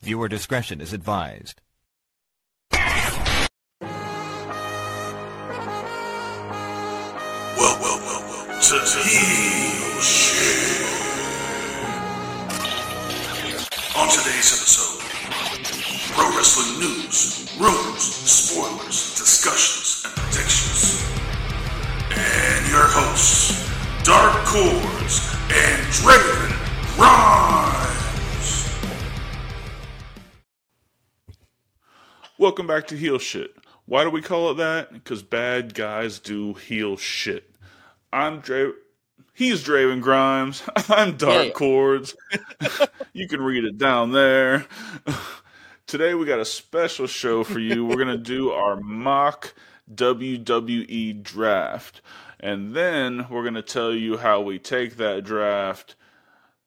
Viewer discretion is advised. Well, well, well, well, to Shit. On today's episode, pro wrestling news, rumors, spoilers, discussions, and predictions. And your hosts, Dark Cordz and Draven Grimes. Welcome back to Heel Shit. Why do we call it that? Because bad guys do heel shit. I'm Dra. He's Draven Grimes. I'm Dark Yeah. Cordz. you can read it down there. Today we got a special show for you. We're gonna do our mock WWE draft, and then we're gonna tell you how we take that draft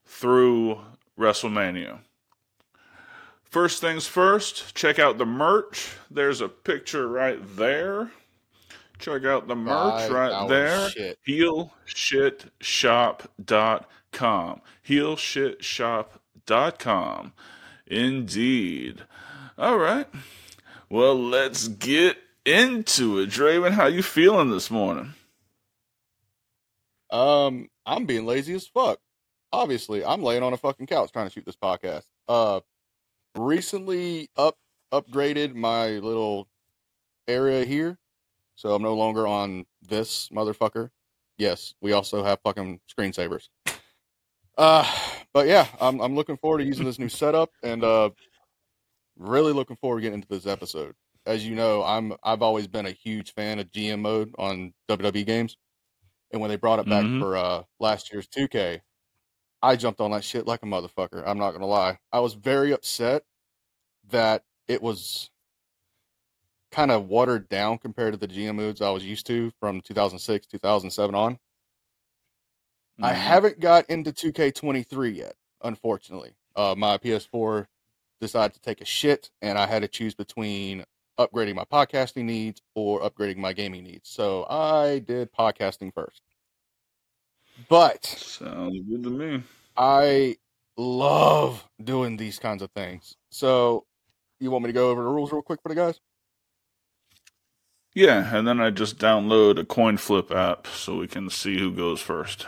through WrestleMania. First things first, check out the merch. There's a picture right there. Check out the merch Buy right there. shit. Heelshitshop.com. Heelshitshop.com. Indeed. All right. Well, let's get into it. Draven, how you feeling this morning? Um, I'm being lazy as fuck. Obviously, I'm laying on a fucking couch trying to shoot this podcast. Uh, recently up upgraded my little area here, so I'm no longer on this motherfucker. Yes, we also have fucking screensavers. Uh, but yeah, I'm I'm looking forward to using this new setup and uh, really looking forward to getting into this episode. As you know, I'm I've always been a huge fan of GM mode on WWE games. And when they brought it back Mhm. for uh, last year's 2K, I jumped on that shit like a motherfucker. I'm not gonna lie. I was very upset that it was kind of watered down compared to the GM modes I was used to from 2006, 2007 on. I Mhm. haven't got into 2K23 yet, unfortunately. Uh, my PS4 decided to take a shit, and I had to choose between upgrading my podcasting needs or upgrading my gaming needs. So I did podcasting first. But Sounds good to me. I love doing these kinds of things. So you want me to go over the rules real quick for the guys? Yeah, and then I just download a coin flip app so we can see who goes first.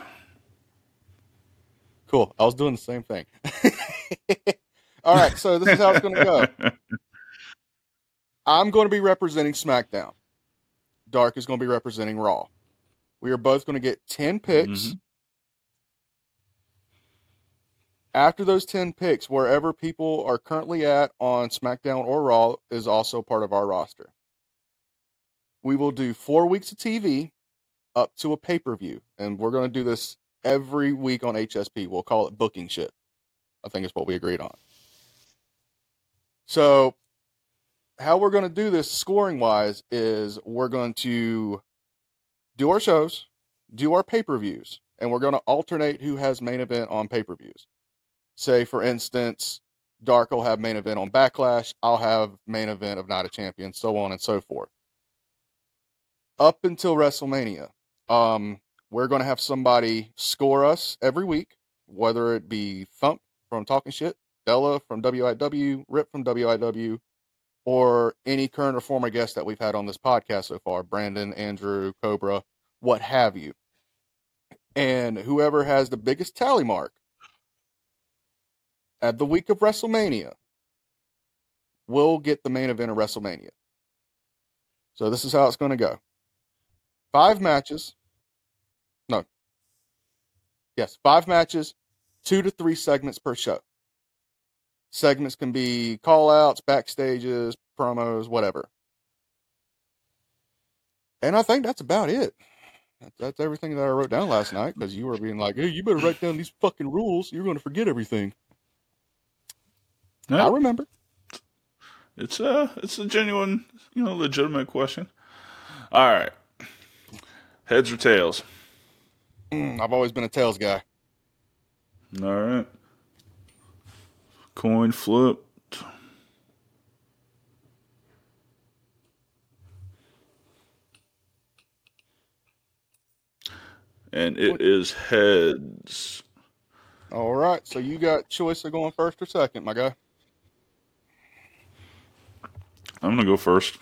Cool. I was doing the same thing. All right, so this is how it's going to go. I'm going to be representing SmackDown. Dark is going to be representing Raw. We are both going to get 10 picks. Mhm. After those 10 picks, wherever people are currently at on SmackDown or Raw is also part of our roster. We will do four weeks of TV up to a pay per view. And we're going to do this every week on HSP. We'll call it booking shit. I think is what we agreed on. So, how we're going to do this scoring wise is we're going to do our shows, do our pay per views, and we're going to alternate who has main event on pay per views. Say, for instance, Dark will have main event on Backlash, I'll have main event of Night of Champions, so on and so forth. Up until WrestleMania, um, we're going to have somebody score us every week, whether it be Thump from Talking Shit, Della from WIW, Rip from WIW, or any current or former guest that we've had on this podcast so far Brandon, Andrew, Cobra, what have you. And whoever has the biggest tally mark at the week of WrestleMania will get the main event of WrestleMania. So this is how it's going to go five matches. No. Yes, five matches, two to three segments per show. Segments can be call outs, backstages, promos, whatever. And I think that's about it. That's, that's everything that I wrote down last night because you were being like, hey, you better write down these fucking rules. You're going to forget everything. Yeah, I remember. it's a it's a genuine, you know, legitimate question. All right, heads or tails? Mm, I've always been a tails guy. All right, coin flipped. And it is heads. All right. So you got choice of going first or second, my guy. I'm gonna go first,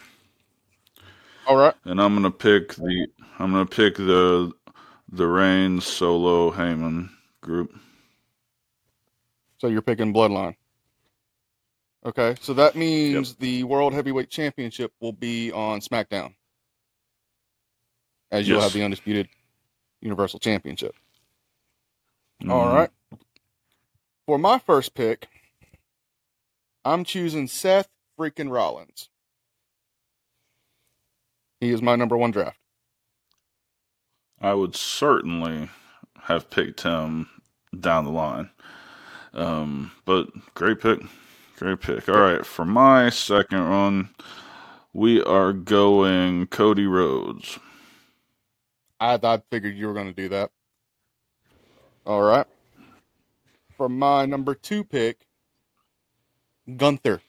All right. and I'm gonna pick the I'm gonna pick the the Reigns solo Heyman group. So you're picking Bloodline. Okay, so that means the World Heavyweight Championship will be on SmackDown, as you'll have the undisputed Universal Championship. Mhm. All right. For my first pick, I'm choosing Seth freaking Rollins. He is my number one draft. I would certainly have picked him down the line. Um, but great pick. Great pick. All right, for my second one, we are going Cody Rhodes. I, I figured you were going to do that. All right. For my number two pick, Gunther.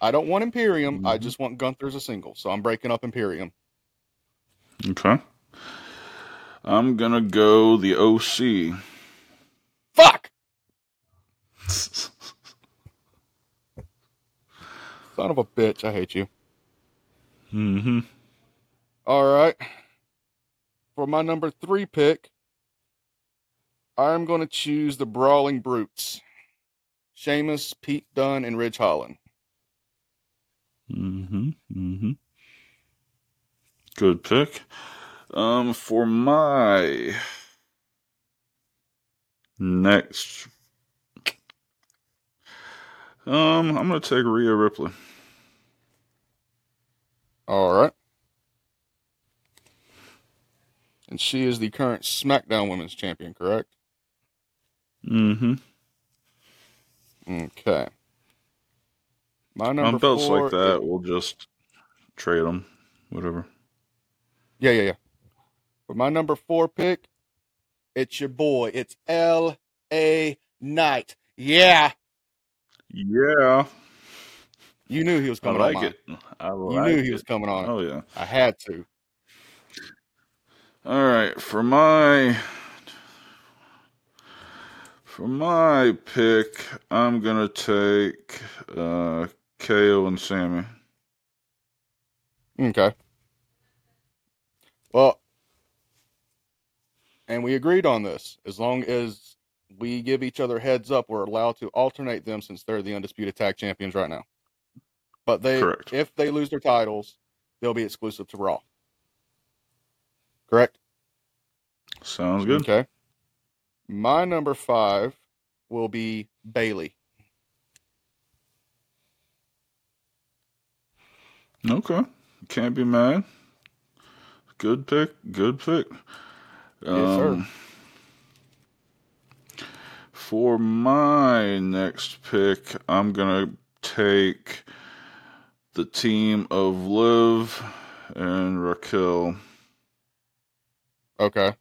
I don't want Imperium. I Mhm. just want Gunther as a single. So I'm breaking up Imperium. Okay. I'm gonna go the OC. Fuck! Son of a bitch. I hate you. mm-hmm. All right. For my number three pick, I'm going to choose the Brawling Brutes Sheamus, Pete Dunne, and Ridge Holland. Mm-hmm. Mm-hmm. Good pick. Um, for my next, um, I'm gonna take Rhea Ripley. All right. And she is the current SmackDown Women's Champion, correct? Mm-hmm. Okay. My number On belts like that, we'll just trade them, whatever. Yeah, yeah, yeah. For my number four pick, it's your boy. It's L.A. Knight. Yeah. Yeah, You knew he was coming I like on mine. it. I You knew it. he was coming on. Oh yeah. I had to. All right, for my for my pick, I'm gonna take uh, KO and Sammy. Okay. Well, and we agreed on this. As long as we give each other heads up, we're allowed to alternate them since they're the undisputed tag champions right now. But they, Correct. if they lose their titles, they'll be exclusive to Raw. Correct. Sounds good. Okay. My number five will be Bayley. Okay, can't be mad. Good pick. Good pick. Yes, sir. Um, For my next pick, I'm gonna take the team of Liv and Raquel. Okay.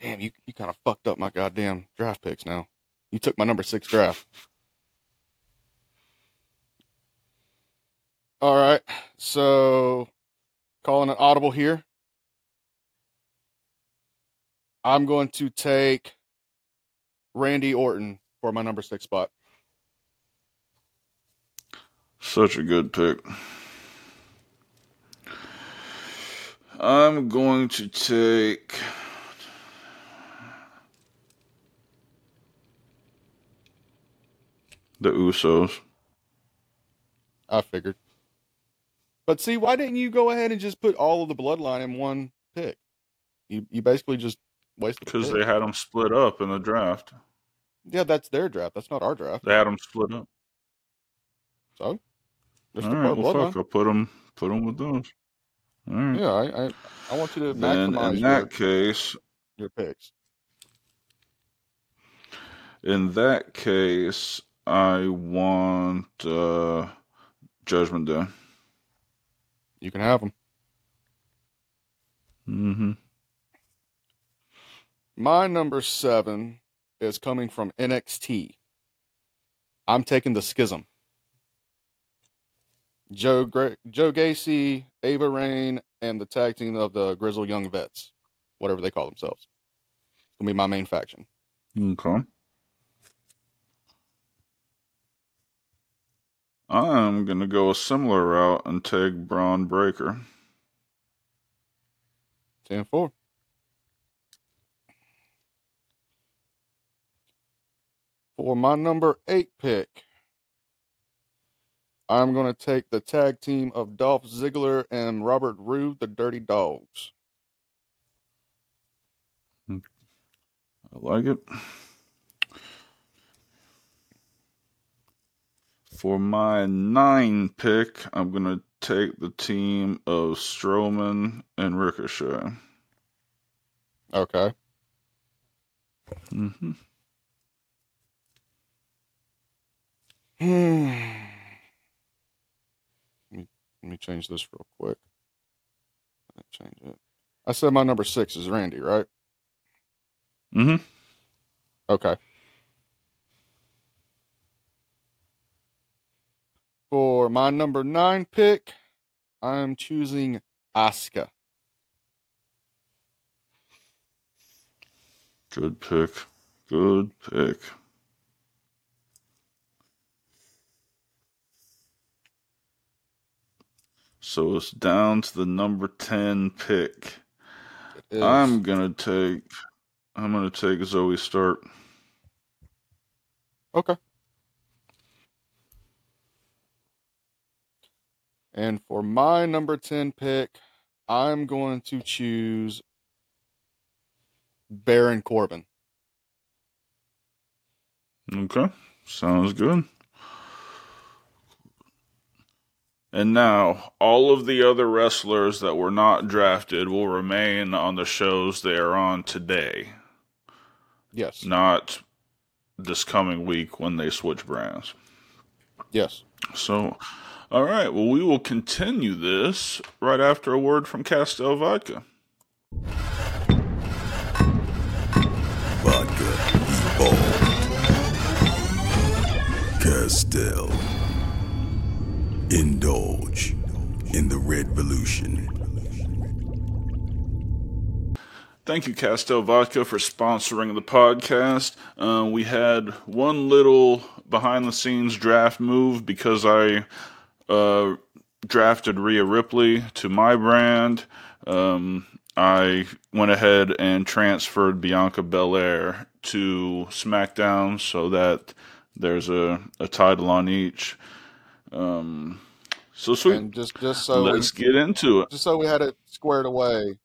Damn, you, you kind of fucked up my goddamn draft picks now. You took my number six draft. All right. So, calling an audible here. I'm going to take Randy Orton for my number six spot. Such a good pick. I'm going to take. The Usos. I figured. But see, why didn't you go ahead and just put all of the bloodline in one pick? You you basically just wasted. Because they had them split up in the draft. Yeah, that's their draft. That's not our draft. They had them split up. So, just All right, well, fuck. I'll put them, put them with those. All right. Yeah, I, I I want you to Then maximize in your, that case, your picks. in that case, I want uh, Judgment Day. You can have them. Mm-hmm. My number seven is coming from NXT. I'm taking the schism. Joe Joe Gacy, Ava Raine, and the tag team of the Grizzled Young Vets, whatever they call themselves, it's gonna be my main faction. Okay. I'm gonna go a similar route and take Bron Breakker. Ten four. For my number eight pick, I'm going to take the tag team of Dolph Ziggler and Robert Roode, the Dirty Dogs. I like it. For my nine pick, I'm gonna take the team of Strowman and Ricochet. Okay. hmm Let me, let me change this real quick. Change it. I said my number six is Randy, right? Mm hmm Okay. For my number nine pick, I'm choosing Asuka. Good pick. Good pick. So it's down to the number ten pick. It is- I'm gonna take. I'm gonna take Zoey Stark. okay. And for my number 10 pick, I'm going to choose Baron Corbin. Okay, sounds good. And now, all of the other wrestlers that were not drafted will remain on the shows they are on today, Yes. not this coming week when they switch brands. Yes. So, all right, well, we will continue this right after a word from Kas'tell Vodka. Vodka, Evolved. Kas'tell. Indulge in the revolution. Thank you, Kas'tell Vodka, for sponsoring the podcast. Uh, we had one little behind the scenes draft move because I uh, drafted Rhea Ripley to my brand. Um, I went ahead and transferred Bianca Belair to SmackDown so that there's a, a title on each. Um, so sweet. And just just so Let's get into it. just so we had it squared away,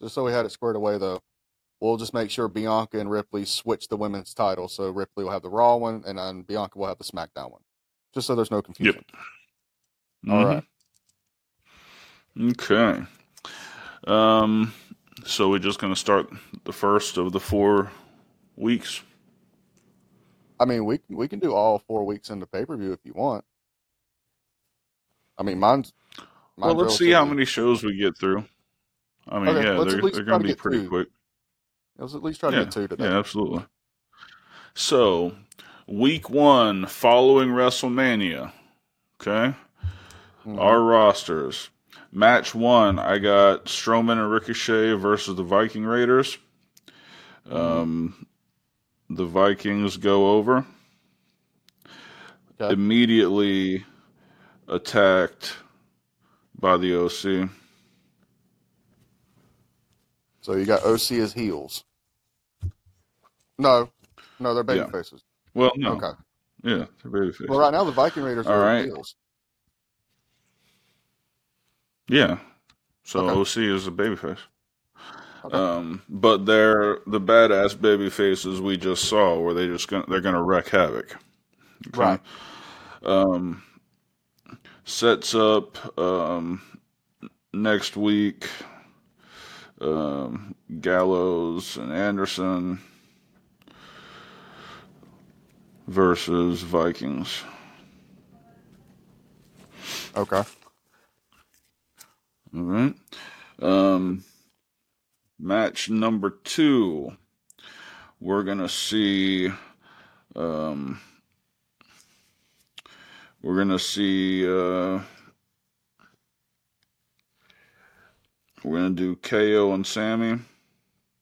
just so we had it squared away though, we'll just make sure Bianca and Ripley switch the women's title. So Ripley will have the Raw one, and then Bianca will have the SmackDown one. Just so there's no confusion. All Mhm. right. Okay. Um, so we're just going to start the first of the four weeks. I mean, we we can do all four weeks into pay per view if you want. I mean, mine's. Well, let's see how many shows we get through. I mean, Okay, yeah, they're, they're going to be pretty two. quick. Let's at least try to Yeah, get two today. yeah, absolutely. So, week one following WrestleMania. Okay. Mhm. Our rosters. Match one, I got Strowman and Ricochet versus the Viking Raiders. Um, the Vikings go over. Okay. Immediately attacked by the OC. So you got OC as heels. No, no, they're baby Yeah. faces. Well, no. Okay. Yeah, they're babyface. Well, right now the Viking Raiders All are right. heels. Yeah. So Okay. OC is a babyface. Okay. Um, but they're the badass baby faces we just saw, where they just gonna they're gonna wreak havoc. Okay? Right. Um, sets up um, next week. Um, Gallows and Anderson versus Vikings. Okay. All right. Um, match number two, we're gonna see. Um, we're gonna see. Uh, we're gonna do KO and Sammy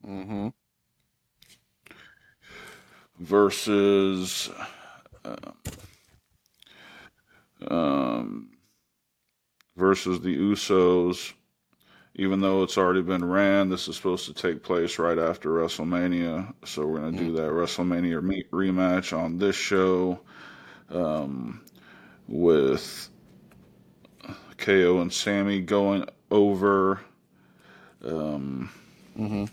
Mm-hmm. versus. Uh, um, versus the Usos. Even though it's already been ran, this is supposed to take place right after WrestleMania. So we're going to do that WrestleMania meet rematch on this show um, with KO and Sammy going over. Um, Mm-hmm.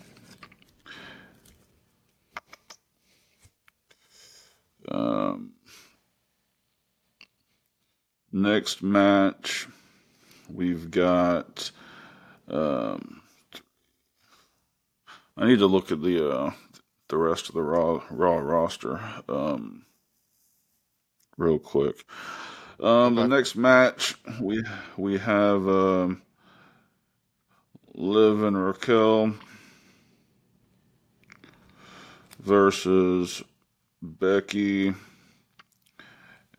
Um, next match, we've got. Um, I need to look at the uh, the rest of the raw raw roster um, real quick. Um, The next match we we have um, Liv and Raquel versus Becky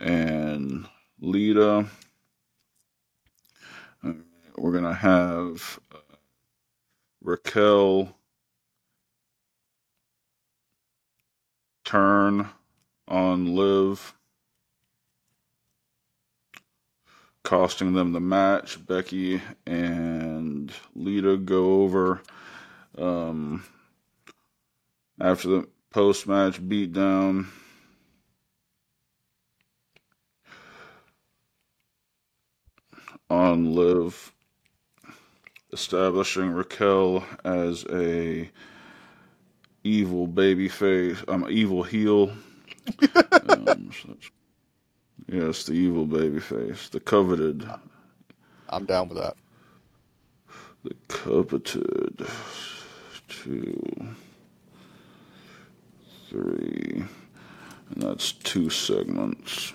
and Lita. We're gonna have uh, Raquel turn on Liv, costing them the match. Becky and Lita go over um, after the post match beatdown. on Liv, establishing Raquel as a evil baby face, um, evil heel. um, so that's- yes, the evil baby face, the coveted, I'm down with that. the coveted. Two, three, and that's two segments.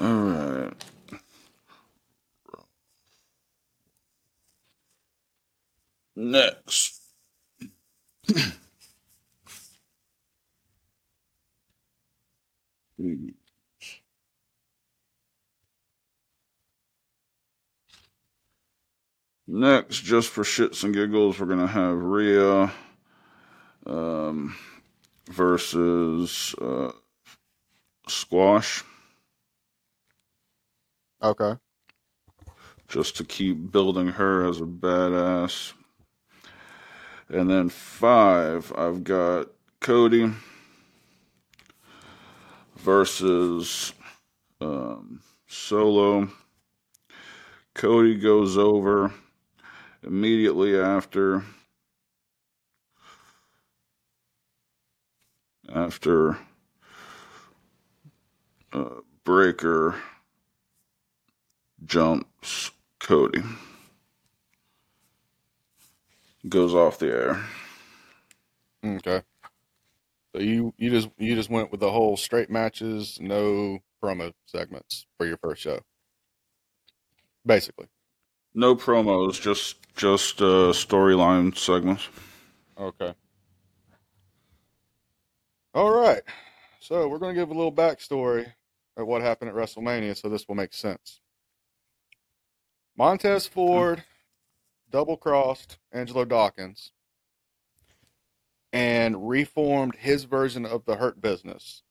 All right. Next. Next, just for shits and giggles, we're gonna have Rhea um, versus uh, Squash, Okay. just to keep building her as a badass. And then five, I've got Cody versus um, Solo. Cody goes over immediately after after uh, Breakker jumps Cody. Goes off the air. Okay. So you you just you just went with the whole straight matches, no promo segments for your first show. Basically. No promos, just just uh, storyline segments. Okay. All right. So we're going to give a little backstory of what happened at WrestleMania, so this will make sense. Montez Ford double crossed Angelo Dawkins and reformed his version of the Hurt Business,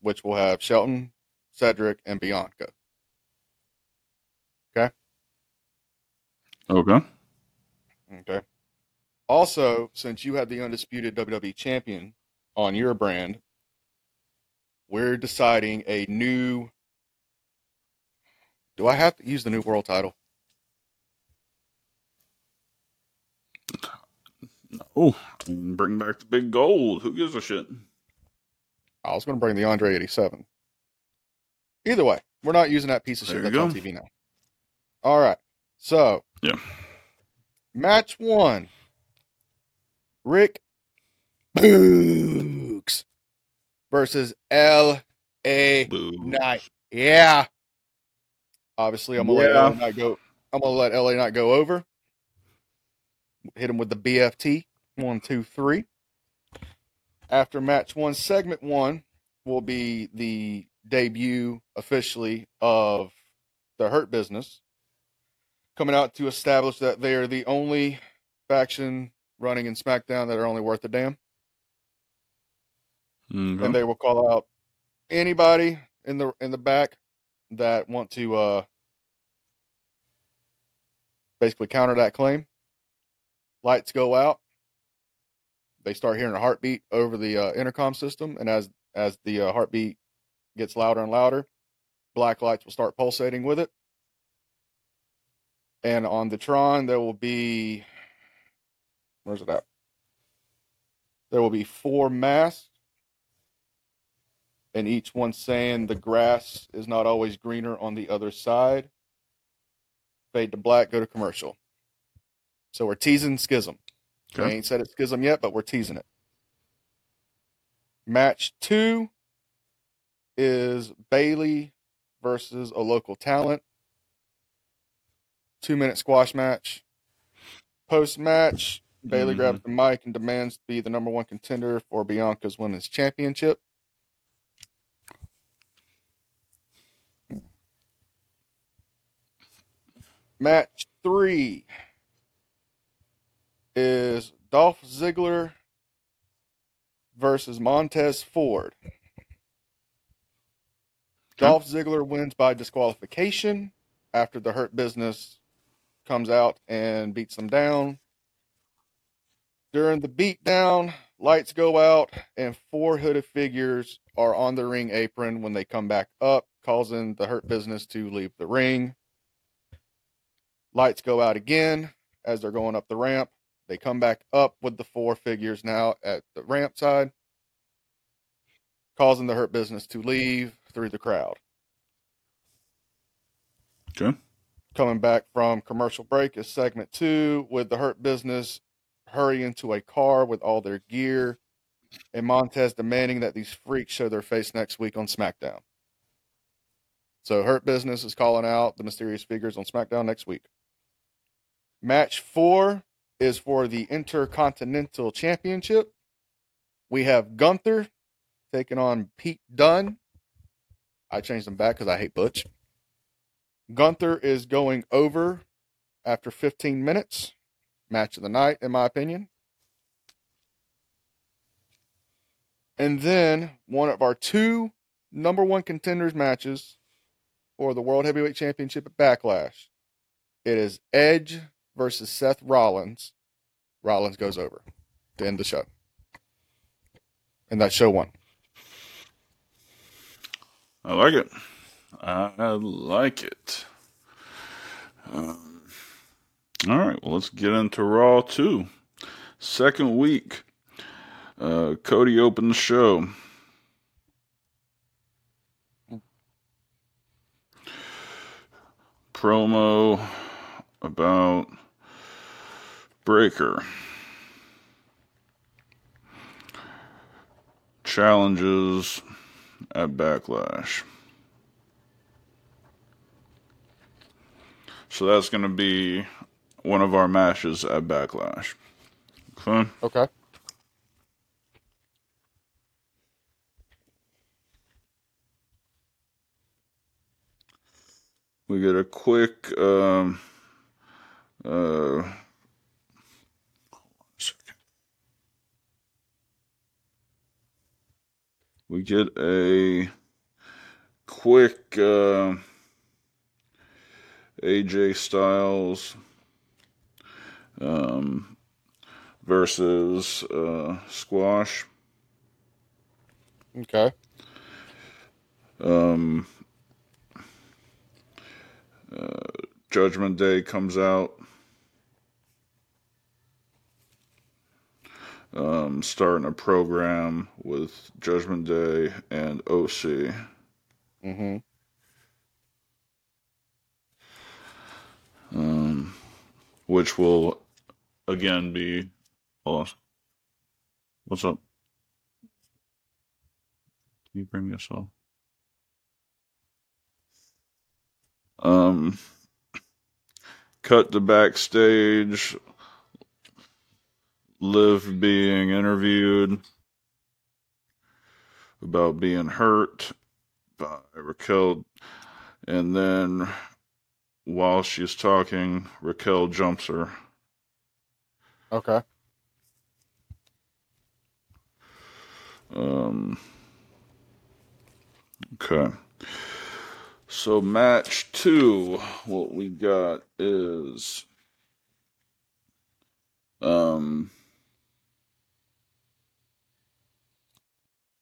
which will have Shelton, Cedric, and Bianca. Okay. Okay. Okay. Also, since you have the undisputed WWE champion on your brand, we're deciding a new. Do I have to use the new world title? Oh, bring back the big gold. Who gives a shit? I was going to bring the Andre 87. Either way, we're not using that piece of shit that's you on TV now. All right. So, Yeah. match one Rick Boogs versus L.A. Knight. Yeah. Obviously, I'm gonna Yeah. let LA Knight go. I'm gonna let LA Knight go over. Hit him with the BFT. One, two, three. After match one, segment one will be the debut officially of the Hurt Business, coming out to establish that they are the only faction running in SmackDown that are only worth a damn Okay. and they will call out anybody in the in the back that want to uh, basically counter that claim. Lights go out. They start hearing a heartbeat over the uh, intercom system, and as as the uh, heartbeat gets louder and louder, black lights will start pulsating with it. And on the Tron, there will be where's it at? There will be four masts, and each one saying the grass is not always greener on the other side. Fade to black, go to commercial. So we're teasing Schism. We ain't said it's Schism yet, but we're teasing it. Match two is Bayley versus a local talent. Two minute squash match. Post match, Bayley Mhm. grabs the mic and demands to be the number one contender for Bianca's women's championship. Match three is Dolph Ziggler versus Montez Ford. Dolph Ziggler wins by disqualification after the Hurt Business comes out and beats them down. During the beatdown, lights go out and four hooded figures are on the ring apron when they come back up, causing the Hurt Business to leave the ring. Lights go out again as they're going up the ramp. They come back up with the four figures now at the ramp side, causing the Hurt Business to leave through the crowd. Okay. Coming back from commercial break is segment two with the Hurt Business hurrying to a car with all their gear and Montez demanding that these freaks show their face next week on SmackDown. So Hurt Business is calling out the mysterious figures on SmackDown next week. Match four is for the Intercontinental Championship. We have Gunther taking on Pete Dunne. I changed them back because I hate Butch. Gunther is going over after 15 minutes. Match of the night, in my opinion. And then one of our two number one contenders matches for the World Heavyweight Championship at Backlash. It is Edge versus Seth Rollins. Rollins goes over to end the show. And that show won. I like it. I like it. Um, all right, well, let's get into Raw 2. Second week. Uh, Cody opened the show. Promo about Breakker. Challenges at Backlash. So that's going to be one of our matches at Backlash. Okay. Okay. We get a quick um, uh, hold on a second. We get a quick uh, AJ Styles um, versus uh, Squash. Okay. Um, uh, Judgment Day comes out. Um, starting a program with Judgment Day and OC. Mm-hmm. Um, which will again be. What's up? Can you bring this up? Um, cut to backstage. Liv being interviewed about being hurt by Raquel, and then while she's talking, Raquel jumps her. Okay. Um, okay. So match two, what we got is um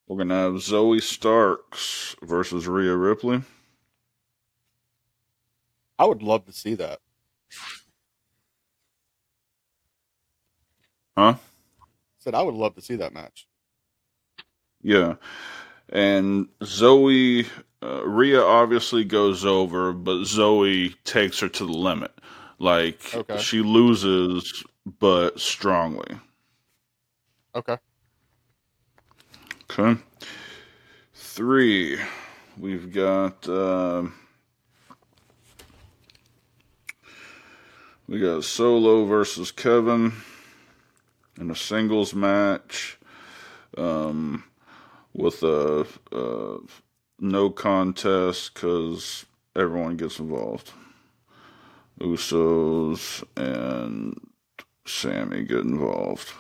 we're gonna have Zoey Starks versus Rhea Ripley. I would love to see that. Huh? Said I would love to see that match. Yeah. And Zoey, uh, Rhea obviously goes over, but Zoey takes her to the limit. Like, Okay. she loses, but strongly. Okay. Okay. Three. We've got, um we got Solo versus Kevin in a singles match. Um, with a, a no contest because everyone gets involved. Usos and Sammy get involved.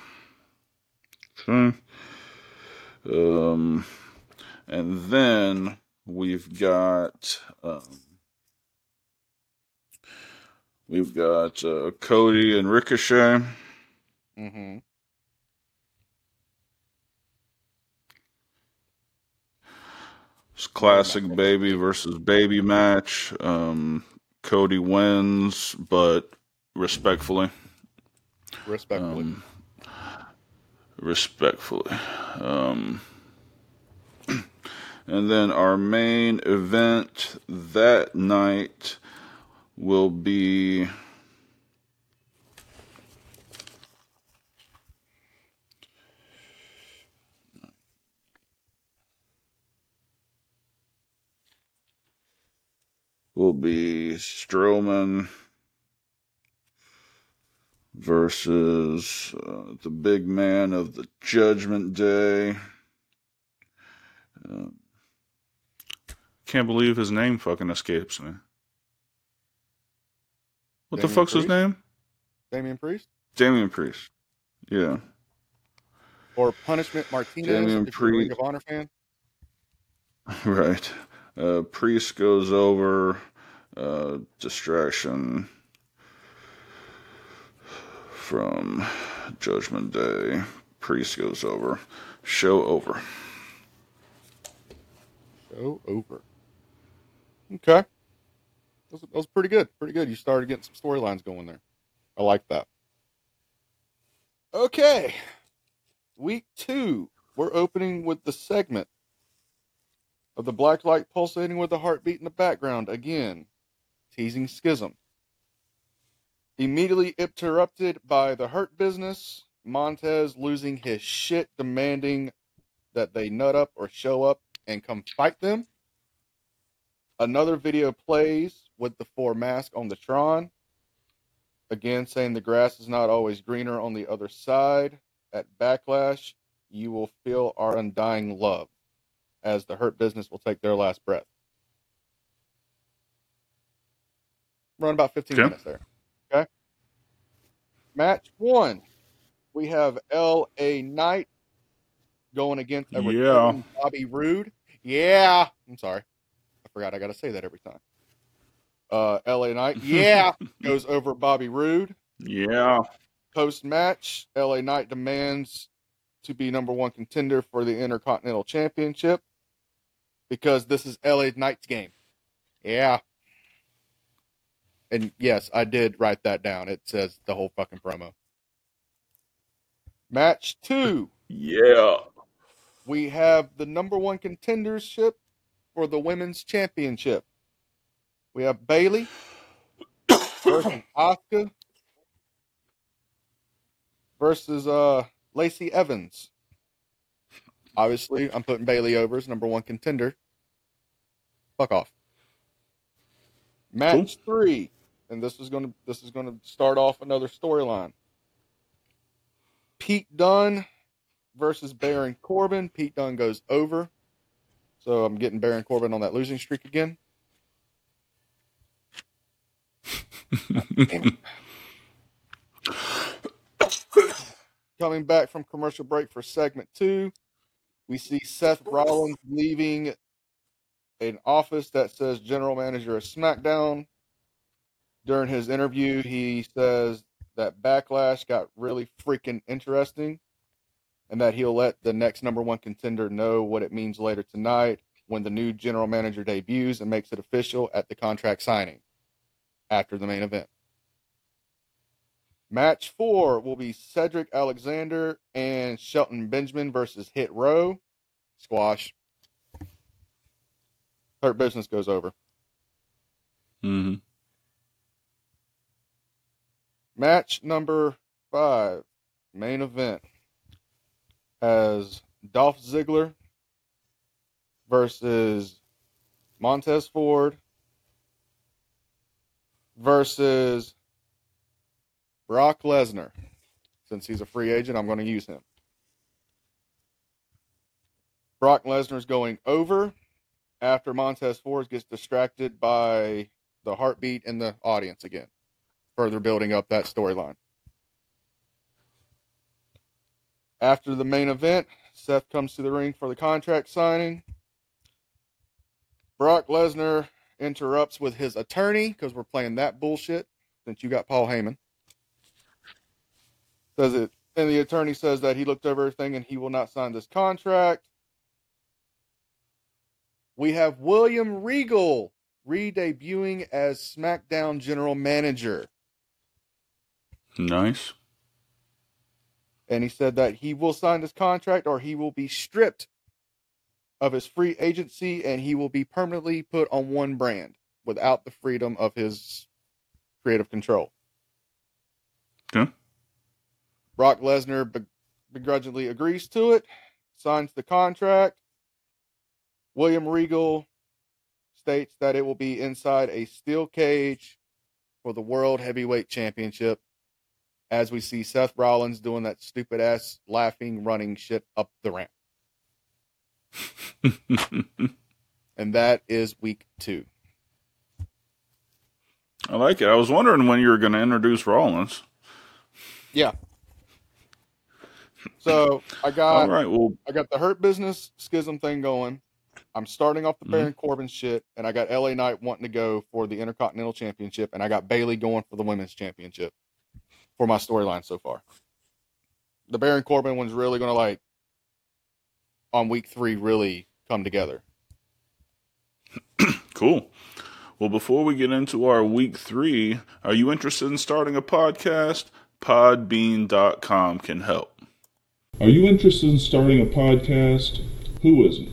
Okay. Um, and then we've got um, we've got uh, Cody and Ricochet. Mm-hmm. It's classic baby versus baby match. Um, Cody wins, but respectfully. Respectfully. Um, respectfully. Um, and then our main event that night will be will be Strowman versus uh, the big man of the Judgment Day. Uh, can't believe his name fucking escapes me. What the Damian fuck's his name? Damian Priest Damian Priest. Yeah. or Punishment Martinez Damian if you're Ring of Honor fan. Right. Uh, Priest goes over. Uh, distraction from Judgment Day. Priest goes over. Show over. Show over. Okay. That was, that was pretty good. Pretty good. You started getting some storylines going there. I like that. Okay. Week two. We're opening with the segment of the black light pulsating with a heartbeat in the background. Again, teasing schism. Immediately interrupted by the hurt business. Montez losing his shit, demanding that they nut up or show up and come fight them. Another video plays with the four mask on the Tron. Again, saying the grass is not always greener on the other side. At Backlash, you will feel our undying love as the Hurt Business will take their last breath. Run about 15 Okay. minutes there. Match one. We have L.A. Knight going against Yeah. Bobby Roode. Yeah. I'm sorry. I forgot I got to say that every time. Uh, LA Knight, yeah, goes over Bobby Roode. Yeah. Post match, LA Knight demands to be number one contender for the Intercontinental Championship because this is LA Knight's game. Yeah. And yes, I did write that down. It says the whole fucking promo. Match two. Yeah. we have the number one contendership for the women's championship. We have Bayley versus Asuka versus uh Lacey Evans. Obviously, I'm putting Bayley over as number one contender. Fuck off. Match three, and this is gonna this is gonna start off another storyline. Pete Dunne versus Baron Corbin. Pete Dunne goes over. So I'm getting Baron Corbin on that losing streak again. Coming back from commercial break for segment two, we see Seth Rollins leaving an office that says general manager of SmackDown. During his interview, he says that Backlash got really freaking interesting and that he'll let the next number one contender know what it means later tonight when the new general manager debuts and makes it official at the contract signing after the main event. Match four will be Cedric Alexander and Shelton Benjamin versus Hit Row. Squash. Hurt Business goes over. Mm-hmm. Match number five, main event, has Dolph Ziggler versus Montez Ford versus Brock Lesnar. Since he's a free agent, I'm going to use him. Brock Lesnar's going over after Montez Ford gets distracted by the heartbeat in the audience again, further building up that storyline. After the main event, Seth comes to the ring for the contract signing. Brock Lesnar interrupts with his attorney because we're playing that bullshit since you got Paul Heyman. Says it, and the attorney says that he looked over everything and he will not sign this contract. We have William Regal re-debuting as SmackDown General Manager. Nice. and he said that he will sign this contract or he will be stripped of his free agency and he will be permanently put on one brand without the freedom of his creative control. Okay. Brock Lesnar be- begrudgingly agrees to it, signs the contract. William Regal states that it will be inside a steel cage for the World Heavyweight Championship as we see Seth Rollins doing that stupid ass laughing, running shit up the ramp. And that is week two. I like it. I was wondering when you were going to introduce Rollins. Yeah. So I got All right. Well, I got the Hurt Business schism thing going. I'm starting off the Mhm. Baron Corbin shit, and I got LA Knight wanting to go for the Intercontinental Championship, and I got Bayley going for the Women's Championship for my storyline so far. The Baron Corbin one's really going to like on week three really come together. cool. Well, before we get into our week three, are you interested in starting a podcast? Podbean.com can help. Are you interested in starting a podcast? Who isn't?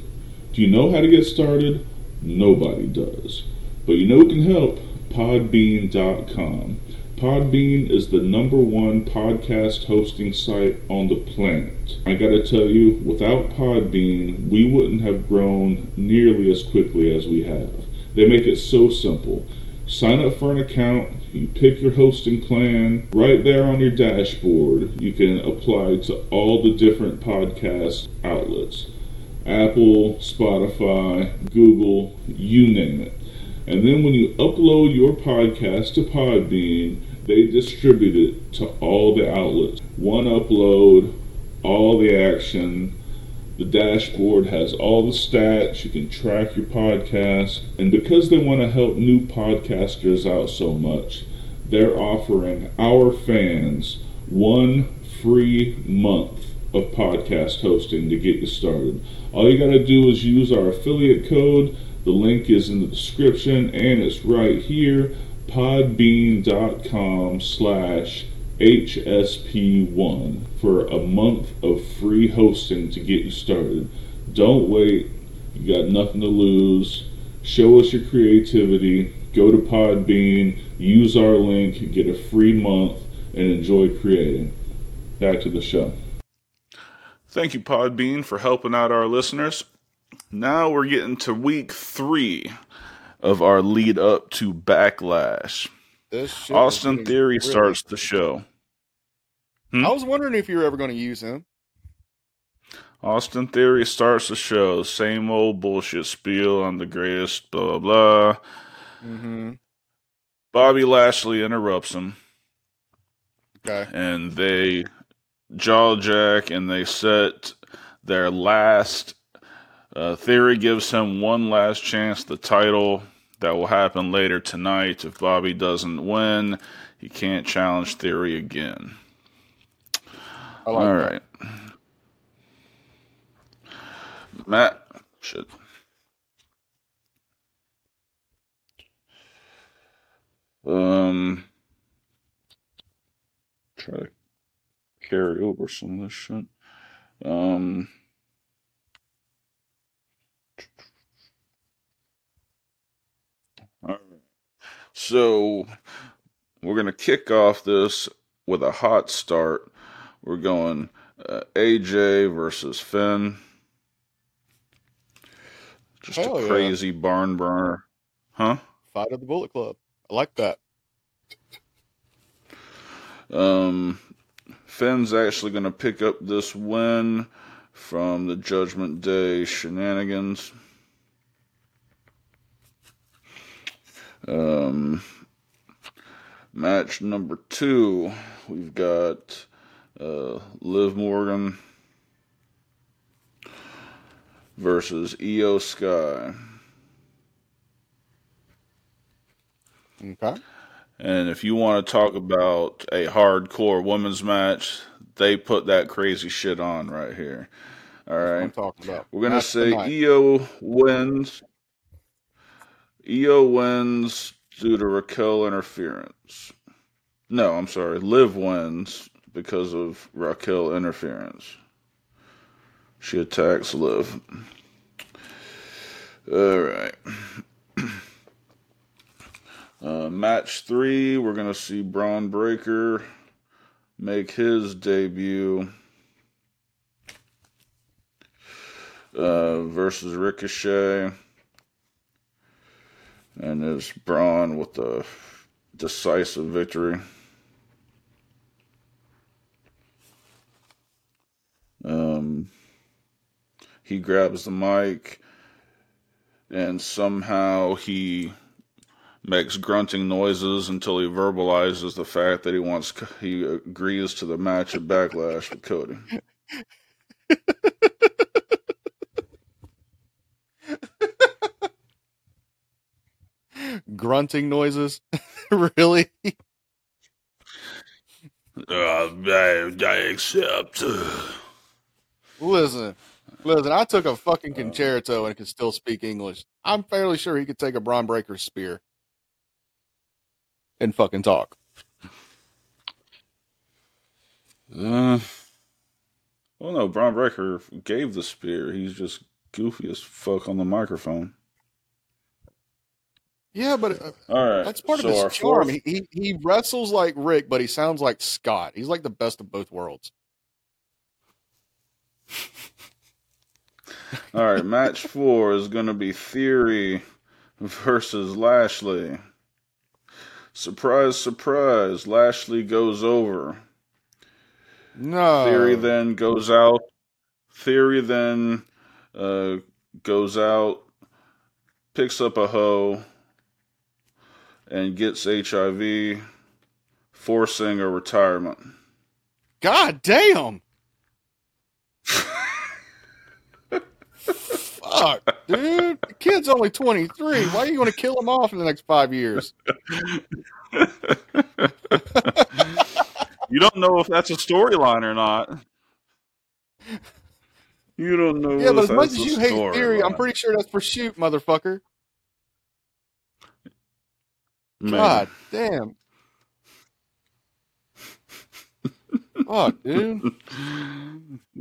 Do you know how to get started? Nobody does. But you know who can help? Podbean.com. Podbean is the number one podcast hosting site on the planet. I gotta tell you, without Podbean, we wouldn't have grown nearly as quickly as we have. They make it so simple. Sign up for an account, you pick your hosting plan. Right there on your dashboard, you can apply to all the different podcast outlets Apple, Spotify, Google, you name it. And then when you upload your podcast to Podbean, they distribute it to all the outlets. One upload, all the action. The dashboard has all the stats. You can track your podcast. And because they want to help new podcasters out so much, they're offering our fans one free month of podcast hosting to get you started. All you got to do is use our affiliate code. The link is in the description and it's right here podbean.com slash HSP1 for a month of free hosting to get you started. Don't wait. You got nothing to lose. Show us your creativity. Go to Podbean, use our link, get a free month, and enjoy creating. Back to the show. Thank you, Podbean, for helping out our listeners. Now we're getting to week three of our lead up to Backlash. Austin Theory really- starts the show. I was wondering if you were ever going to use him. Austin Theory starts the show. Same old bullshit spiel on the greatest, blah, blah, blah. Mm-hmm. Bobby Lashley interrupts him, Okay. and they jaw jack and they set their last Uh, Theory gives him one last chance the title. That will happen later tonight. If Bobby doesn't win, he can't challenge Theory again. Like All that. right. Matt, shit. Um, try to carry over some of this shit. Um, So we're gonna kick off this with a hot start. We're going uh, AJ versus Finn. Just Hell a yeah. crazy barn burner, huh? Fight of the Bullet Club. I like that. Um, Finn's actually going to pick up this win from the Judgment Day shenanigans. Um, match number two, we've got uh, Liv Morgan versus Iyo Sky. Okay. And if you want to talk about a hardcore women's match, they put that crazy shit on right here. All right. I'm talking about. We're going to Match say tonight. Iyo wins. Iyo wins due to Raquel interference. No, I'm sorry. Liv wins because of Raquel interference. She attacks Liv. All right. Uh, match three, we're going to see Bron Breakker make his debut uh, versus Ricochet. And is Bron with a decisive victory. Um, he grabs the mic and somehow he makes grunting noises until he verbalizes the fact that he wants he agrees to the match at Backlash with Cody. Grunting noises. really? Uh, I, I accept. Listen. Listen, I took a fucking concerto and could still speak English. I'm fairly sure he could take a Bron Breakker spear and fucking talk. Uh, well, no, Bron Breakker gave the spear. He's just goofy as fuck on the microphone. Yeah, but uh, All right, that's part so of his charm. fourth- He, he wrestles like Rick, but he sounds like Scott. He's like the best of both worlds. All right, match four is going to be Theory versus Lashley. Surprise, surprise. Lashley goes over. No. Theory then goes out. Theory then uh, goes out, picks up a hoe, and gets HIV, forcing a retirement. God damn. Fuck, dude. The kid's only 23. Why are you going to kill him off in the next five years? You don't know if that's a storyline or not. You don't know. Yeah, but as much as you hate Theory, I'm pretty sure that's for shoot, motherfucker. Man. God damn. Fuck, dude.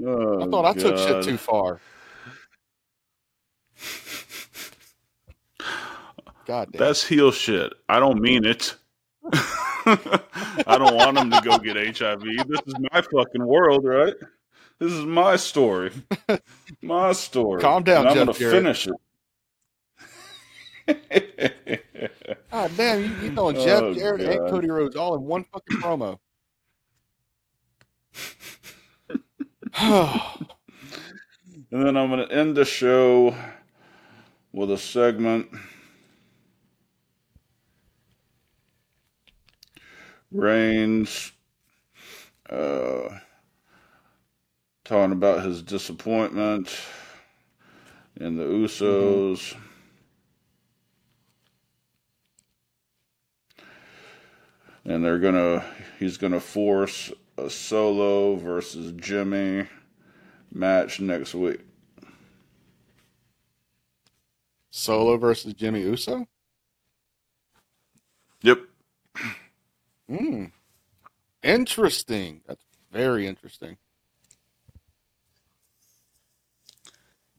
Oh, I thought I took shit too far. God damn. That's heel shit. I don't mean it. I don't want him to go get HIV. This is my fucking world, right? This is my story. My story. Calm down, and I'm gonna finish it. God damn, you, you throwing Jeff Oh, Jarrett and Cody Rhodes all in one fucking promo. And then I'm going to end the show with a segment. Reigns uh, talking about his disappointment in the Usos. Mm-hmm. And they're gonna he's gonna force a solo versus Jimmy match next week. Solo versus Jimmy Uso. Yep. Hmm. Interesting. That's very interesting.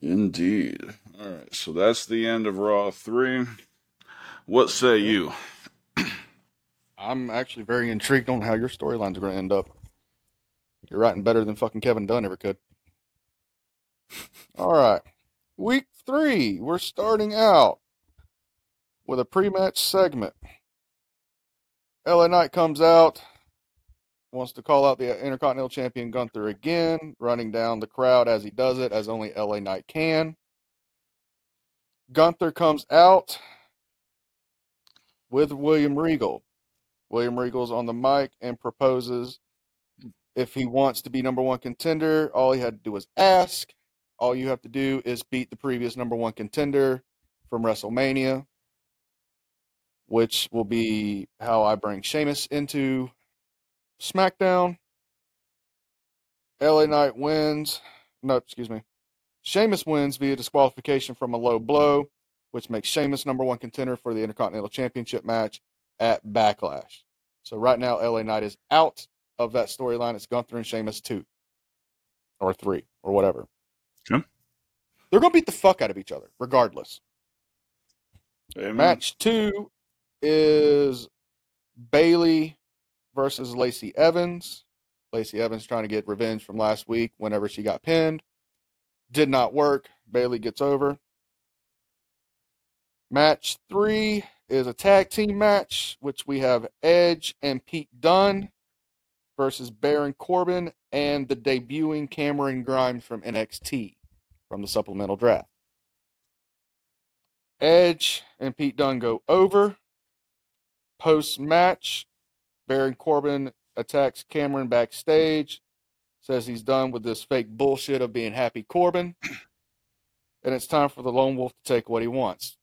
Indeed. All right, so that's the end of Raw 3. What say you? I'm actually very intrigued on how your storylines are going to end up. You're writing better than fucking Kevin Dunn ever could. All right. Week three, we're starting out with a pre match segment. LA Knight comes out, wants to call out the Intercontinental Champion Gunther again, running down the crowd as he does it, as only LA Knight can. Gunther comes out with William Regal. William Regal's on the mic and proposes if he wants to be number one contender, all he had to do was ask. All you have to do is beat the previous number one contender from WrestleMania, which will be how I bring Sheamus into SmackDown. LA Knight wins. No, excuse me. Sheamus wins via disqualification from a low blow, which makes Sheamus number one contender for the Intercontinental Championship match at Backlash. So right now, LA Knight is out of that storyline. It's Gunther and Sheamus two, or three, or whatever. Okay. They're gonna beat the fuck out of each other, regardless. Amen. Match two is Bayley versus Lacey Evans. Lacey Evans trying to get revenge from last week whenever she got pinned. Did not work. Bayley gets over. Match three is a tag team match, which we have Edge and Pete Dunne versus Baron Corbin and the debuting Cameron Grimes from NXT from the supplemental draft. Edge and Pete Dunne go over. Post match, Baron Corbin attacks Cameron backstage, says he's done with this fake bullshit of being happy Corbin, and it's time for the Lone Wolf to take what he wants.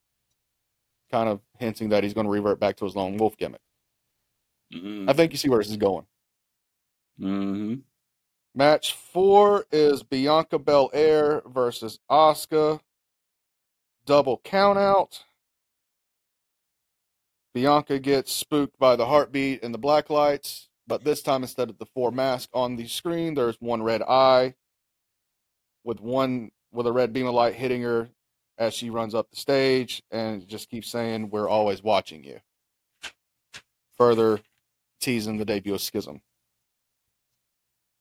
Kind of hinting that he's going to revert back to his Lone Wolf gimmick. Mhm. I think you see where this is going. Mhm. Match four is Bianca Belair versus Asuka. Double countout. Bianca gets spooked by the heartbeat and the black lights, but this time instead of the four masks on the screen, there's one red eye with one with a red beam of light hitting her as she runs up the stage and just keeps saying, We're always watching you. Further teasing the debut of Schism.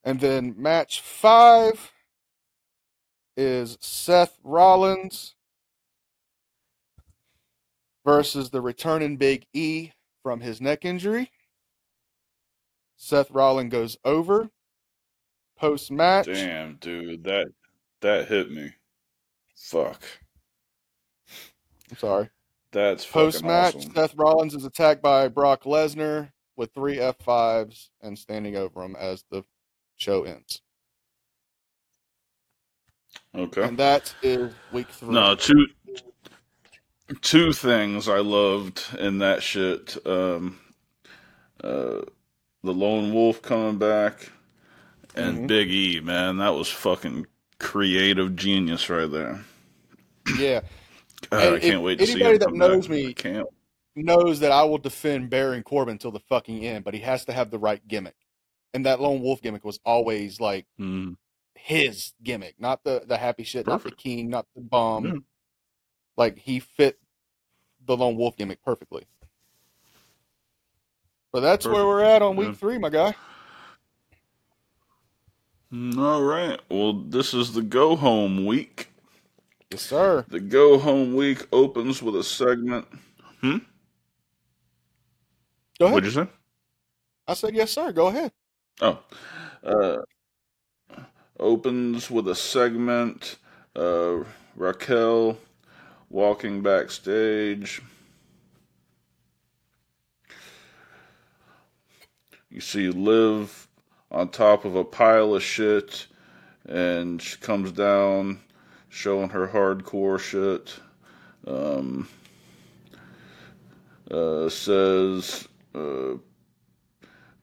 And then match five is Seth Rollins versus the returning Big E from his neck injury. Seth Rollins goes over. Post match, Damn, dude, that that hit me. Fuck. I'm sorry. That's post match. awesome. Seth Rollins is attacked by Brock Lesnar with three F5s and standing over him as the show ends. Okay. And that is week three. No, two two things I loved in that shit. Um, uh, the lone wolf coming back, and Mhm. Big E, man, that was fucking creative genius right there. Yeah. God, And I can't wait to see anybody that knows back. me- knows that I will defend Baron Corbin till the fucking end, but he has to have the right gimmick. And that lone wolf gimmick was always like Mm, his gimmick, not the the happy shit, not the king, not the bum. Yeah. Like he fit the lone wolf gimmick perfectly. But that's where we're at on week Yeah. three, my guy. All right. Well, this is the go home week. Yes, sir. The go home week opens with a segment. Hmm? Go ahead. What'd you say? I said yes, sir. Go ahead. Oh, uh, opens with a segment. Uh, Raquel walking backstage. You see Liv on top of a pile of shit, and she comes down. Showing her hardcore shit. Um, uh, says uh,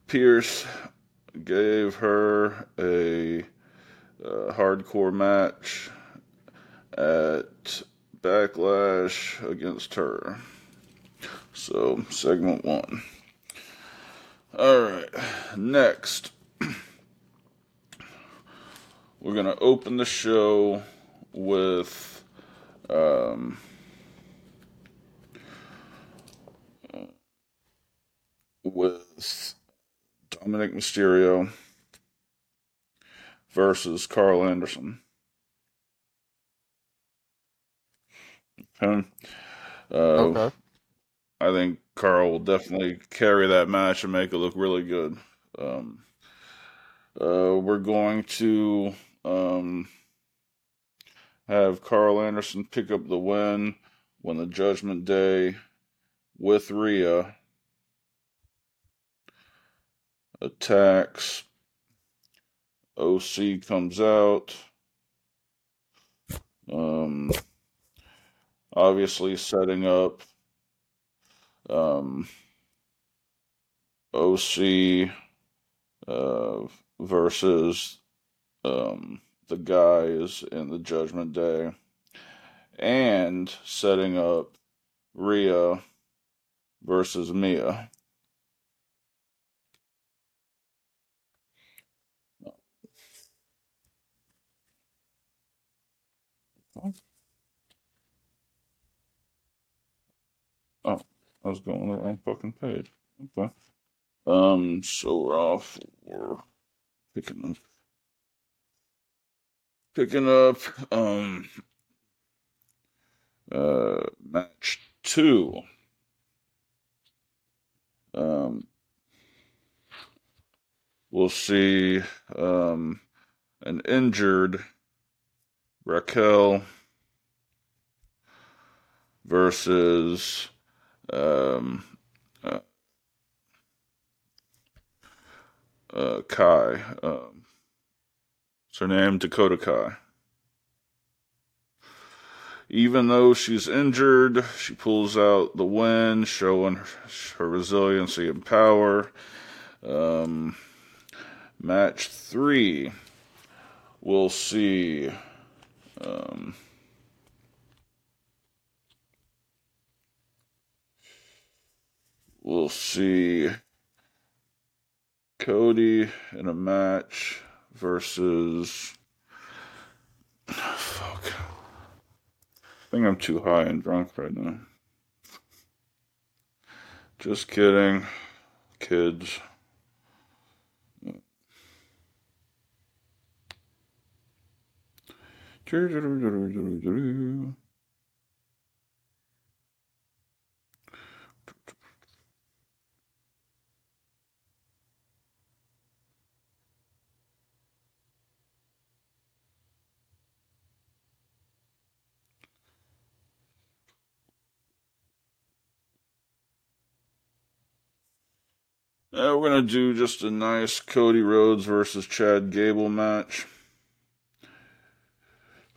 Pearce gave her a, uh hardcore match at Backlash against her. So, segment one. Alright, next. We're going to open the show with. Um, with Dominik Mysterio versus Karl Anderson. Okay. Uh, Okay. I think Karl will definitely carry that match and make it look really good. Um, uh, we're going to um, have Karl Anderson pick up the win when the Judgment Day with Rhea attacks. OC comes out. Um, obviously setting up um, OC uh, versus um, the guys in the Judgment Day, and setting up Rhea versus Mia. Oh, I was going on the wrong fucking page. Okay. Um, so we're off. We're picking up. Picking up, um, uh, match two. Um, we'll see, um, an injured Raquel versus um, uh, uh, Kai. Um, name? Dakota Kai. Even though she's injured, she pulls out the win, showing her, her resiliency and power. Um, match three, we'll see. Um, we'll see Cody in a match versus. Fuck. I think I'm too high and drunk right now. Just kidding, kids. Uh, we're gonna do just a nice Cody Rhodes versus Chad Gable match.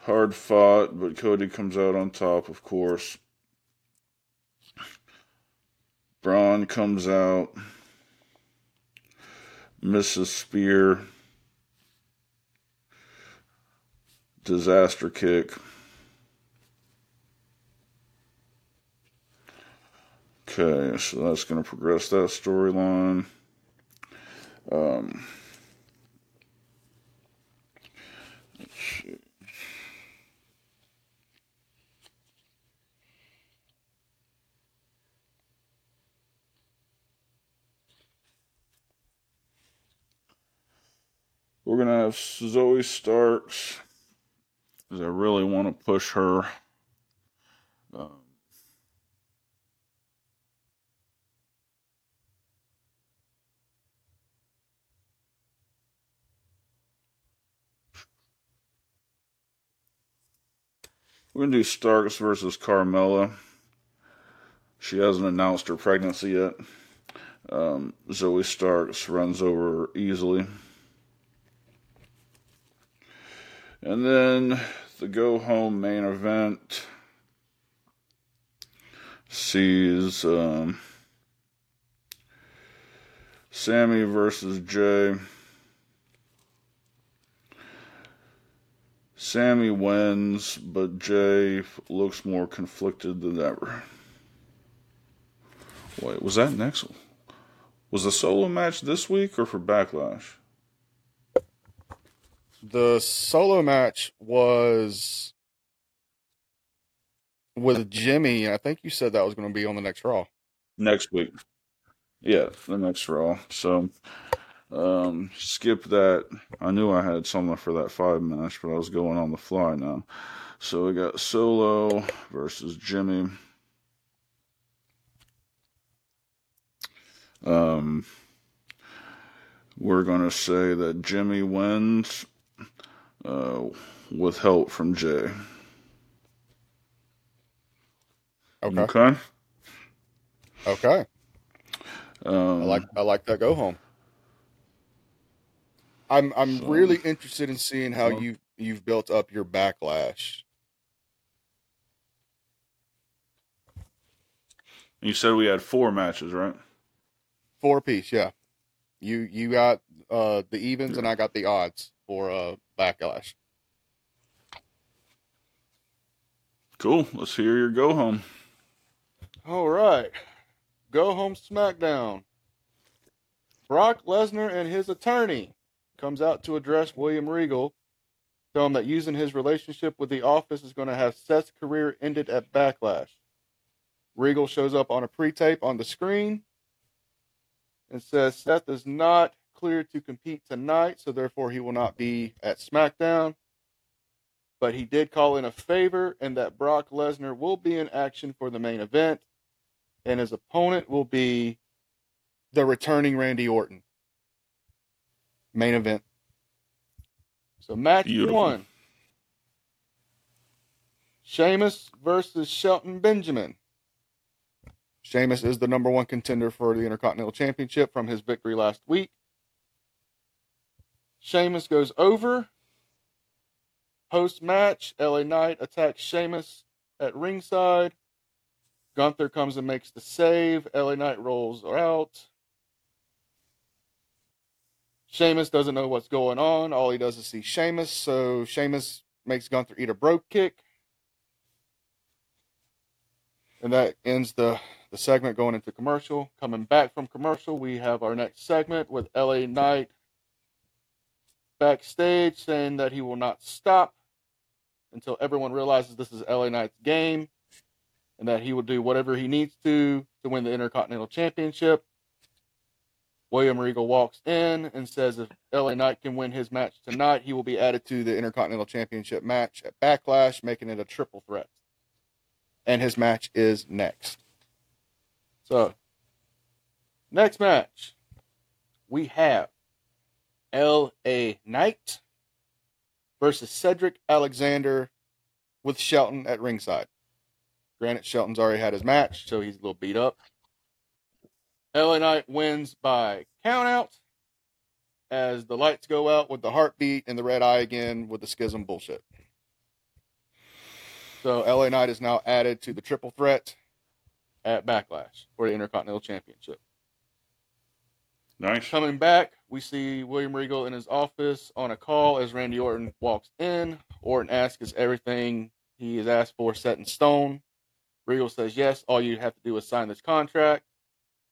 Hard fought, but Cody comes out on top, of course. Bron comes out, misses spear, disaster kick. Okay, so that's going to progress that storyline. Um. We're going to have Zoey Starks because I really want to push her. Um, We're gonna do Starks versus Carmella. She hasn't announced her pregnancy yet. Um, Zoey Starks runs over easily. And then the go home main event sees um, Sami versus Jey. Sami wins, but Jey looks more conflicted than ever. Wait, was that next? Was the solo match this week or for Backlash? The solo match was with Jimmy. I think you said that was going to be on the next Raw. Next week. Yeah, the next Raw. So, um, skip that. I knew I had something for that five match, but I was going on the fly now. So we got Solo versus Jimmy. Um, we're going to say that Jimmy wins uh, with help from Jey. Okay. Okay. Okay. Um, I like I like that go home. I'm I'm So- really interested in seeing how So- you you've built up your backlash. You said we had four matches, right? Four piece, yeah. You you got uh the evens and I got the odds for uh backlash. Cool. Let's hear your go home. All right. Go home SmackDown. Brock Lesnar and his attorney comes out to address William Regal, tell him that using his relationship with the office is going to have Seth's career ended at Backlash. Regal shows up on a pre-tape on the screen and says Seth is not cleared to compete tonight, so therefore he will not be at SmackDown. But he did call in a favor, and that Brock Lesnar will be in action for the main event, and his opponent will be the returning Randy Orton. Main event. So match Beautiful. one. Sheamus versus Shelton Benjamin. Sheamus is the number one contender for the Intercontinental Championship from his victory last week. Sheamus goes over. Post match, LA Knight attacks Sheamus at ringside. Gunther comes and makes the save. LA Knight rolls out. Sheamus doesn't know what's going on. All he does is see Sheamus, so Sheamus makes Gunther eat a Brogue Kick. And that ends the, the segment going into commercial. Coming back from commercial, we have our next segment with LA Knight backstage saying that he will not stop until everyone realizes this is LA Knight's game and that he will do whatever he needs to to win the Intercontinental Championship. William Regal walks in and says if LA Knight can win his match tonight, he will be added to the Intercontinental Championship match at Backlash, making it a triple threat. And his match is next. So, next match, we have LA Knight versus Cedric Alexander with Shelton at ringside. Granted, Shelton's already had his match, so he's a little beat up. LA Knight wins by countout as the lights go out with the heartbeat and the red eye again with the schism bullshit. So LA Knight is now added to the triple threat at Backlash for the Intercontinental Championship. Nice. Coming back, we see William Regal in his office on a call as Randy Orton walks in. Orton asks, Is everything he has asked for set in stone? Regal says, Yes, all you have to do is sign this contract.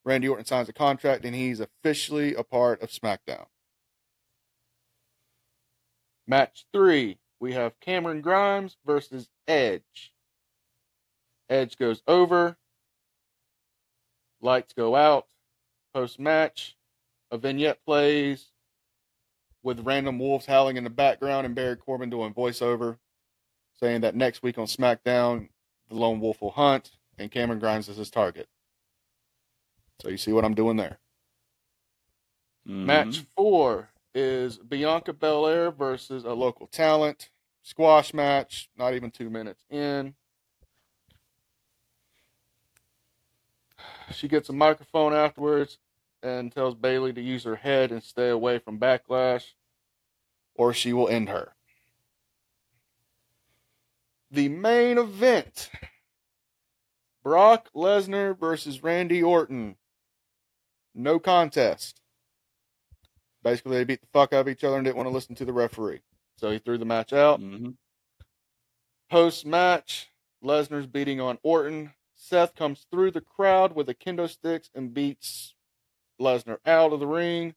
Randy Orton signs a contract, and he's officially a part of SmackDown. Match three, we have Cameron Grimes versus Edge. Edge goes over. Lights go out. Post match, a vignette plays with random wolves howling in the background and Baron Corbin doing voiceover, saying that next week on SmackDown, the lone wolf will hunt and Cameron Grimes is his target. So you see what I'm doing there. Mhm. Match four is Bianca Belair versus a local talent. Squash match, not even two minutes in. She gets a microphone afterwards and tells Bayley to use her head and stay away from backlash, or she will end her. the main event Brock Lesnar versus Randy Orton. No contest. Basically, they beat the fuck out of each other and didn't want to listen to the referee. So he threw the match out. Mhm. Post match, Lesnar's beating on Orton. Seth comes through the crowd with a kendo sticks and beats Lesnar out of the ring.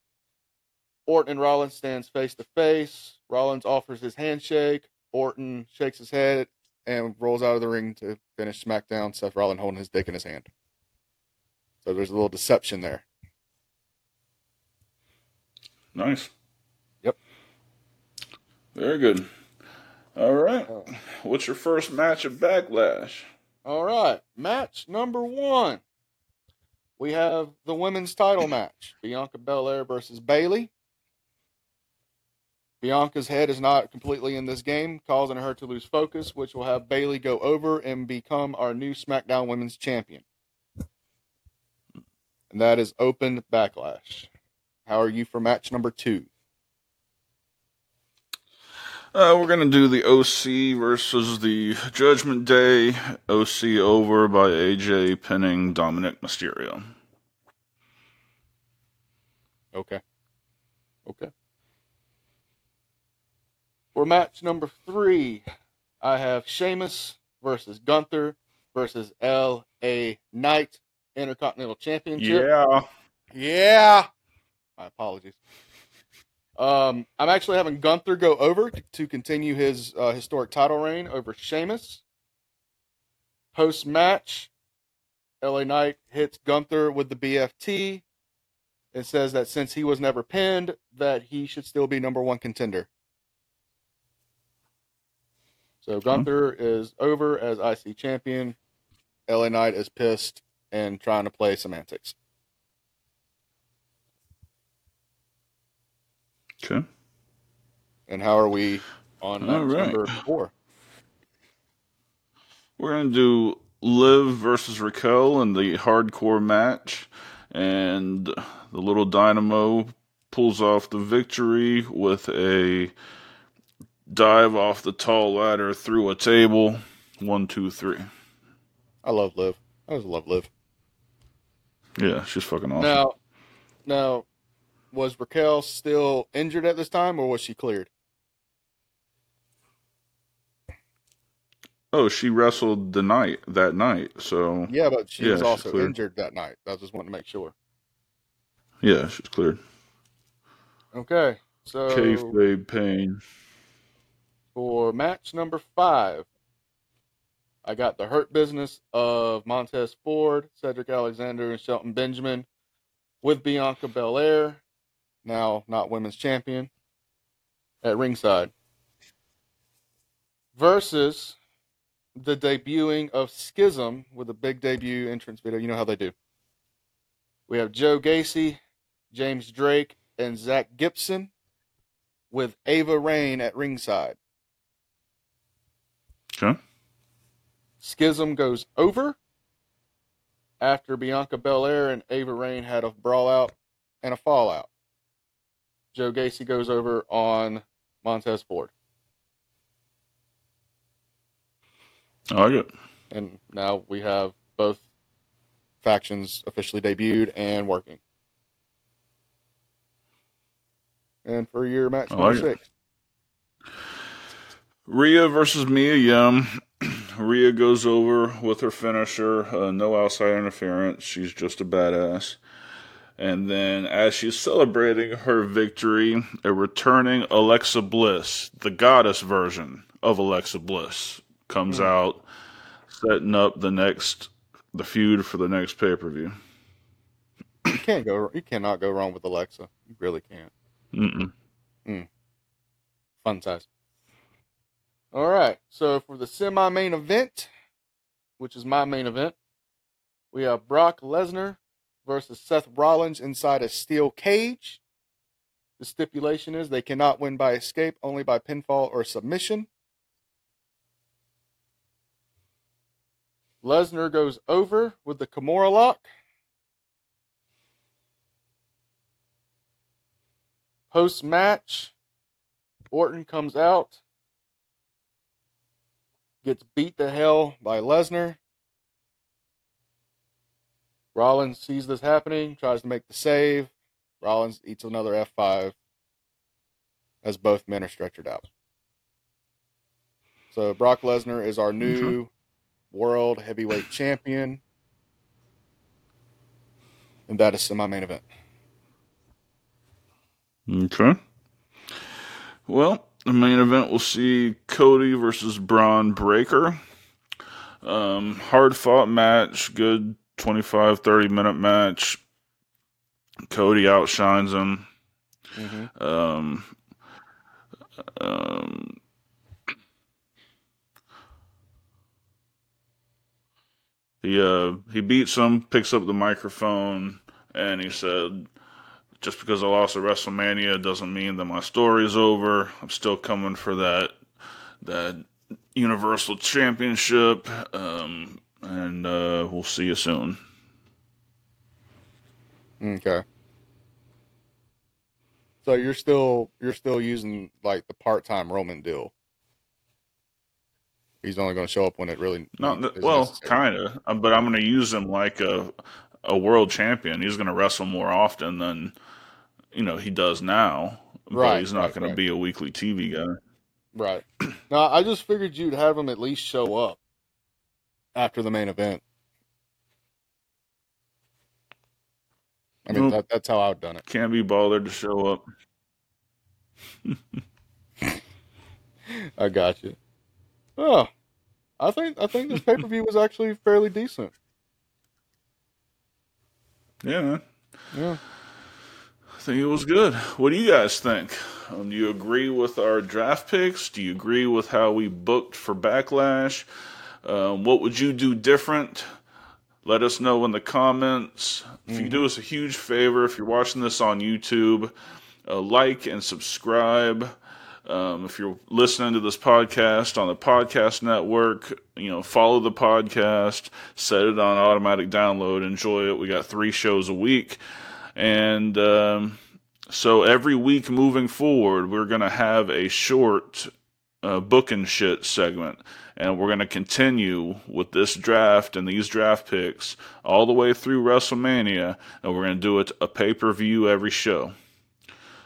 Orton and Rollins stands face to face. Rollins offers his handshake. Orton shakes his head and rolls out of the ring to finish SmackDown. Seth Rollins holding his dick in his hand. So there's a little deception there. Nice. Yep. Very good. All right. Oh. What's your first match of Backlash? All right, match number one. We have the women's title match: Bianca Belair versus Bayley. Bianca's head is not completely in this game, causing her to lose focus, which will have Bayley go over and become our new SmackDown Women's Champion. And that is open backlash. How are you for match number two? Uh, we're gonna do the OC versus the Judgment Day. OC over by AJ pinning Dominik Mysterio. Okay. Okay. For match number three, I have Sheamus versus Gunther versus L.A. Knight Intercontinental Championship. Yeah. Yeah. My apologies. Um, I'm actually having Gunther go over to, to continue his uh, historic title reign over Sheamus. Post match, LA Knight hits Gunther with the BFT and says that since he was never pinned, that he should still be number one contender. So Gunther is over as IC champion. LA Knight is pissed and trying to play semantics. Okay. And how are we on All match right. number four? We're gonna do Liv versus Raquel in the hardcore match, and the little Dynamo pulls off the victory with a dive off the tall ladder through a table. One, two, three. I love Liv. I always love Liv. Yeah, she's fucking awesome. Now, now, was Raquel still injured at this time, or was she cleared? Oh, she wrestled the night that night, so Yeah, but she Yeah, was also injured that night. I just wanted to make sure. yeah, she's cleared. Okay, so Kayfabe pain. for match number five, I got the Hurt Business of Montez Ford, Cedric Alexander, and Shelton Benjamin with Bianca Belair, now not women's champion, at ringside, versus the debuting of Schism with a big debut entrance video. You know how they do. We have Joe Gacy, James Drake, and Zack Gibson with Ava Raine at ringside. Okay. Schism goes over after Bianca Belair and Ava Raine had a brawl out and a fallout. Joe Gacy goes over on Montez Ford. I like it. And now we have both factions officially debuted and working. And for your match number like six, Rhea versus Mia Yim. Rhea goes over with her finisher, uh, no outside interference. She's just a badass. And then, as she's celebrating her victory, a returning Alexa Bliss, the goddess version of Alexa Bliss, comes hmm. out, setting up the next the feud for the next pay per view. you can't go. You cannot go wrong with Alexa. You really can't. Mm-mm. Hmm. Fun size. All right. So for the semi-main event, which is my main event, we have Brock Lesnar versus Seth Rollins inside a steel cage. The stipulation is they cannot win by escape, only by pinfall or submission. Lesnar goes over with the Kimura lock. Post match, Orton comes out gets beat to hell by Lesnar. Rollins sees this happening, tries to make the save. Rollins eats another F5 as both men are stretchered out. So Brock Lesnar is our new world heavyweight champion. And that is my main event. Okay. Well, the main event will see Cody versus Bron Breakker. Um, hard fought match, good 25, 30 minute match. Cody outshines him. Mm-hmm. Um, um, he uh he beats him, picks up the microphone, and he said, "Just because I lost at WrestleMania doesn't mean that my story is over. I'm still coming for that that Universal Championship, um, and uh, we'll see you soon." Okay. So you're still you're still using like the part time Roman deal. He's only going to show up when it really Not well, kind of, but I'm going to use him like a a world champion. He's going to wrestle more often than you know he does now. But Right, he's not right, going right. to be a weekly TV guy. Right. Now I just figured you'd have him at least show up after the main event. I mean, Nope. that, that's how I've done it. Can't be bothered to show up. I got you. Oh, I think I think this pay per view was actually fairly decent. Yeah, man. Yeah. I think it was good. What do you guys think? Um, do you agree with our draft picks? Do you agree with how we booked for Backlash? Um, what would you do different? Let us know in the comments. If you do us a huge favor, if you're watching this on YouTube, uh, like and subscribe. Um, if you're listening to this podcast on the podcast network, you know, follow the podcast, set it on automatic download, enjoy it. We got three shows a week. And um, so every week moving forward, we're going to have a short uh, Booking Shit segment. And we're going to continue with this draft and these draft picks all the way through WrestleMania. And we're going to do it a pay per view every show.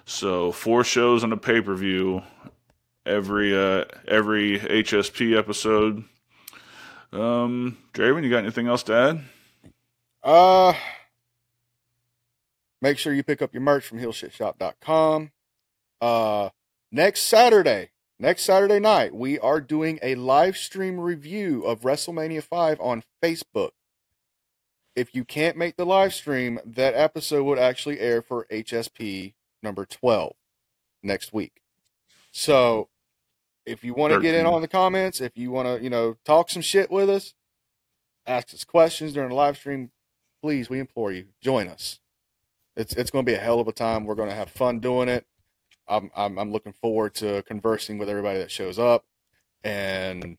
So four shows and a pay per view every uh, every HSP episode. Um, Draven, you got anything else to add? Uh, make sure you pick up your merch from heelshitshop.com. Uh, next Saturday, next Saturday night, we are doing a live stream review of WrestleMania 5 on Facebook. If you can't make the live stream, that episode would actually air for HSP number 12 next week. So, if you want to get in on the comments, if you want to, you know, talk some shit with us, ask us questions during the live stream, please, we implore you, join us. It's it's going to be a hell of a time. We're going to have fun doing it. I'm I'm, I'm looking forward to conversing with everybody that shows up, and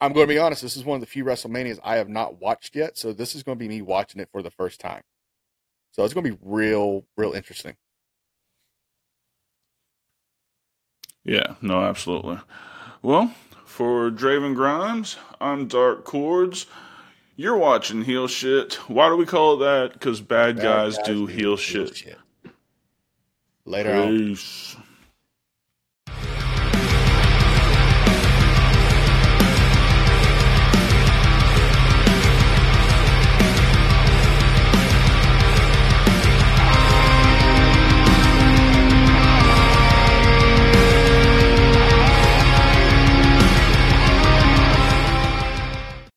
I'm going to be honest. This is one of the few WrestleManias I have not watched yet, so this is going to be me watching it for the first time. So it's going to be real, real interesting. Yeah, no, absolutely. Well, for Draven Grimes, I'm Dark Cordz. You're watching Heel Shit. Why do we call it that? Because bad, Bad guys, guys do do heel shit. Later on. Peace.